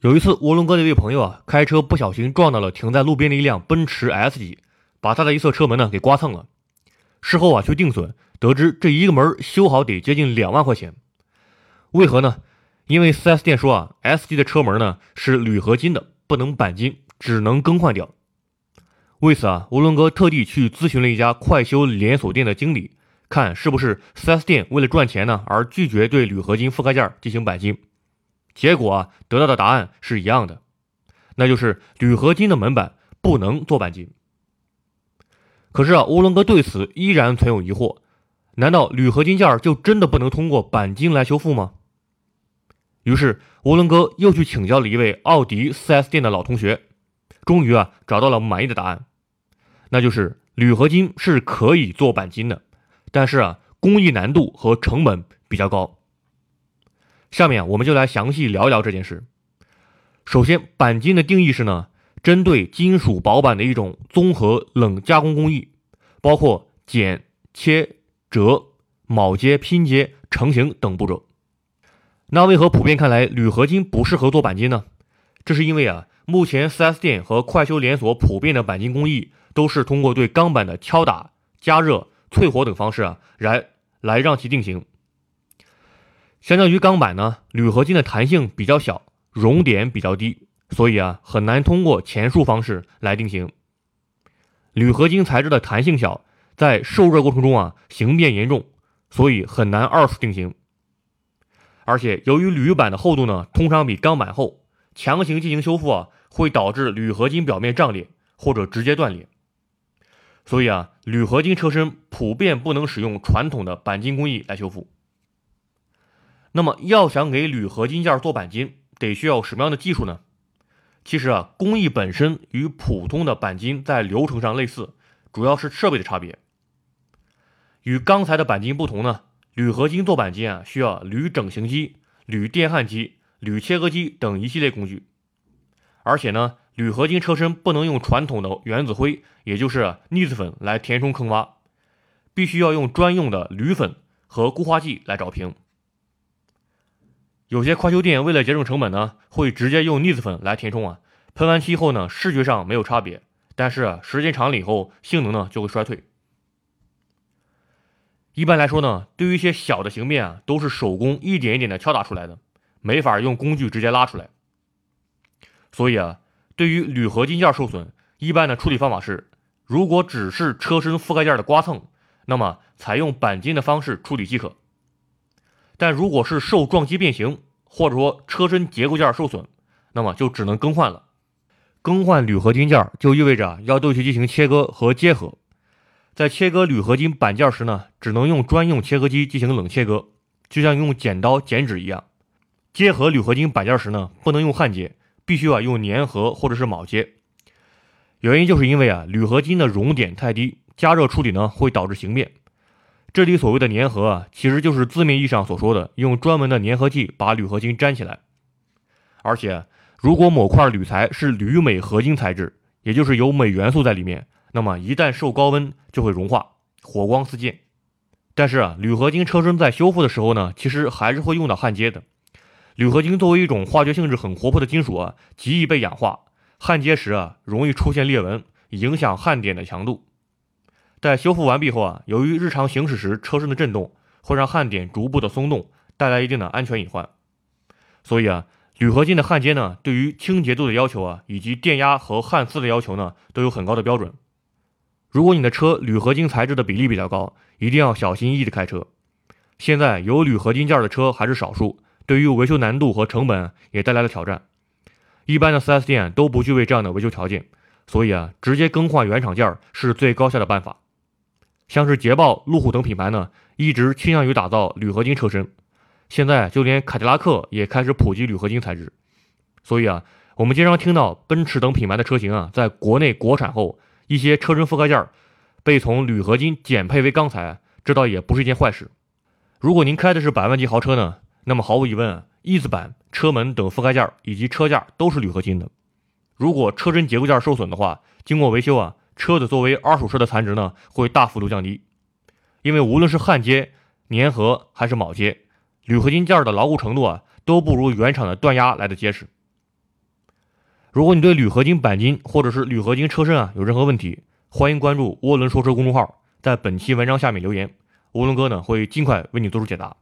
有一次，涡轮哥的一位朋友啊，开车不小心撞到了停在路边的一辆奔驰 S 级，把他的一侧车门呢给刮蹭了。事后啊去定损，得知这一个门修好得接近两万块钱。为何呢？因为 4S 店说啊，S 级的车门呢是铝合金的，不能钣金，只能更换掉。为此啊，涡轮哥特地去咨询了一家快修连锁店的经理，看是不是 4S 店为了赚钱呢而拒绝对铝合金覆盖件进行钣金。结果啊，得到的答案是一样的，那就是铝合金的门板不能做钣金。可是啊，涡轮哥对此依然存有疑惑：难道铝合金件就真的不能通过钣金来修复吗？于是，涡轮哥又去请教了一位奥迪 4S 店的老同学，终于啊找到了满意的答案，那就是铝合金是可以做钣金的，但是啊工艺难度和成本比较高。下面我们就来详细聊一聊这件事。首先，钣金的定义是呢。针对金属薄板的一种综合冷加工工艺，包括剪、切、折、铆接、拼接、成型等步骤。那为何普遍看来铝合金不适合做钣金呢？这是因为啊，目前 4S 店和快修连锁普遍的钣金工艺都是通过对钢板的敲打、加热、淬火等方式啊，来来让其定型。相较于钢板呢，铝合金的弹性比较小，熔点比较低。所以啊，很难通过前述方式来定型。铝合金材质的弹性小，在受热过程中啊，形变严重，所以很难二次定型。而且由于铝板的厚度呢，通常比钢板厚，强行进行修复啊，会导致铝合金表面胀裂或者直接断裂。所以啊，铝合金车身普遍不能使用传统的钣金工艺来修复。那么，要想给铝合金件做钣金，得需要什么样的技术呢？其实啊，工艺本身与普通的钣金在流程上类似，主要是设备的差别。与刚才的钣金不同呢，铝合金做钣金啊，需要铝整形机、铝电焊机、铝切割机等一系列工具。而且呢，铝合金车身不能用传统的原子灰，也就是腻子粉来填充坑洼，必须要用专用的铝粉和固化剂来找平。有些快修店为了节省成本呢，会直接用腻子粉来填充啊。喷完漆后呢，视觉上没有差别，但是时间长了以后，性能呢就会衰退。一般来说呢，对于一些小的形变啊，都是手工一点一点的敲打出来的，没法用工具直接拉出来。所以啊，对于铝合金件受损，一般的处理方法是，如果只是车身覆盖件的刮蹭，那么采用钣金的方式处理即可。但如果是受撞击变形，或者说车身结构件受损，那么就只能更换了。更换铝合金件就意味着要对其进行切割和接合。在切割铝合金板件时呢，只能用专用切割机进行冷切割，就像用剪刀剪纸一样。结合铝合金板件时呢，不能用焊接，必须啊用粘合或者是铆接。原因就是因为啊铝合金的熔点太低，加热处理呢会导致形变。这里所谓的粘合啊，其实就是字面意义上所说的用专门的粘合剂把铝合金粘起来。而且，如果某块铝材是铝镁合金材质，也就是有镁元素在里面，那么一旦受高温就会融化，火光四溅。但是啊，铝合金车身在修复的时候呢，其实还是会用到焊接的。铝合金作为一种化学性质很活泼的金属啊，极易被氧化，焊接时啊容易出现裂纹，影响焊点的强度。在修复完毕后啊，由于日常行驶时车身的震动会让焊点逐步的松动，带来一定的安全隐患。所以啊，铝合金的焊接呢，对于清洁度的要求啊，以及电压和焊丝的要求呢，都有很高的标准。如果你的车铝合金材质的比例比较高，一定要小心翼翼的开车。现在有铝合金件的车还是少数，对于维修难度和成本也带来了挑战。一般的 4S 店都不具备这样的维修条件，所以啊，直接更换原厂件是最高效的办法。像是捷豹、路虎等品牌呢，一直倾向于打造铝合金车身。现在就连凯迪拉克也开始普及铝合金材质。所以啊，我们经常听到奔驰等品牌的车型啊，在国内国产后，一些车身覆盖件被从铝合金减配为钢材，这倒也不是一件坏事。如果您开的是百万级豪车呢，那么毫无疑问，翼子板、车门等覆盖件以及车架都是铝合金的。如果车身结构件受损的话，经过维修啊。车子作为二手车的残值呢，会大幅度降低，因为无论是焊接、粘合还是铆接，铝合金件的牢固程度啊，都不如原厂的断压来的结实。如果你对铝合金钣金或者是铝合金车身啊有任何问题，欢迎关注涡轮说车公众号，在本期文章下面留言，涡轮哥呢会尽快为你做出解答。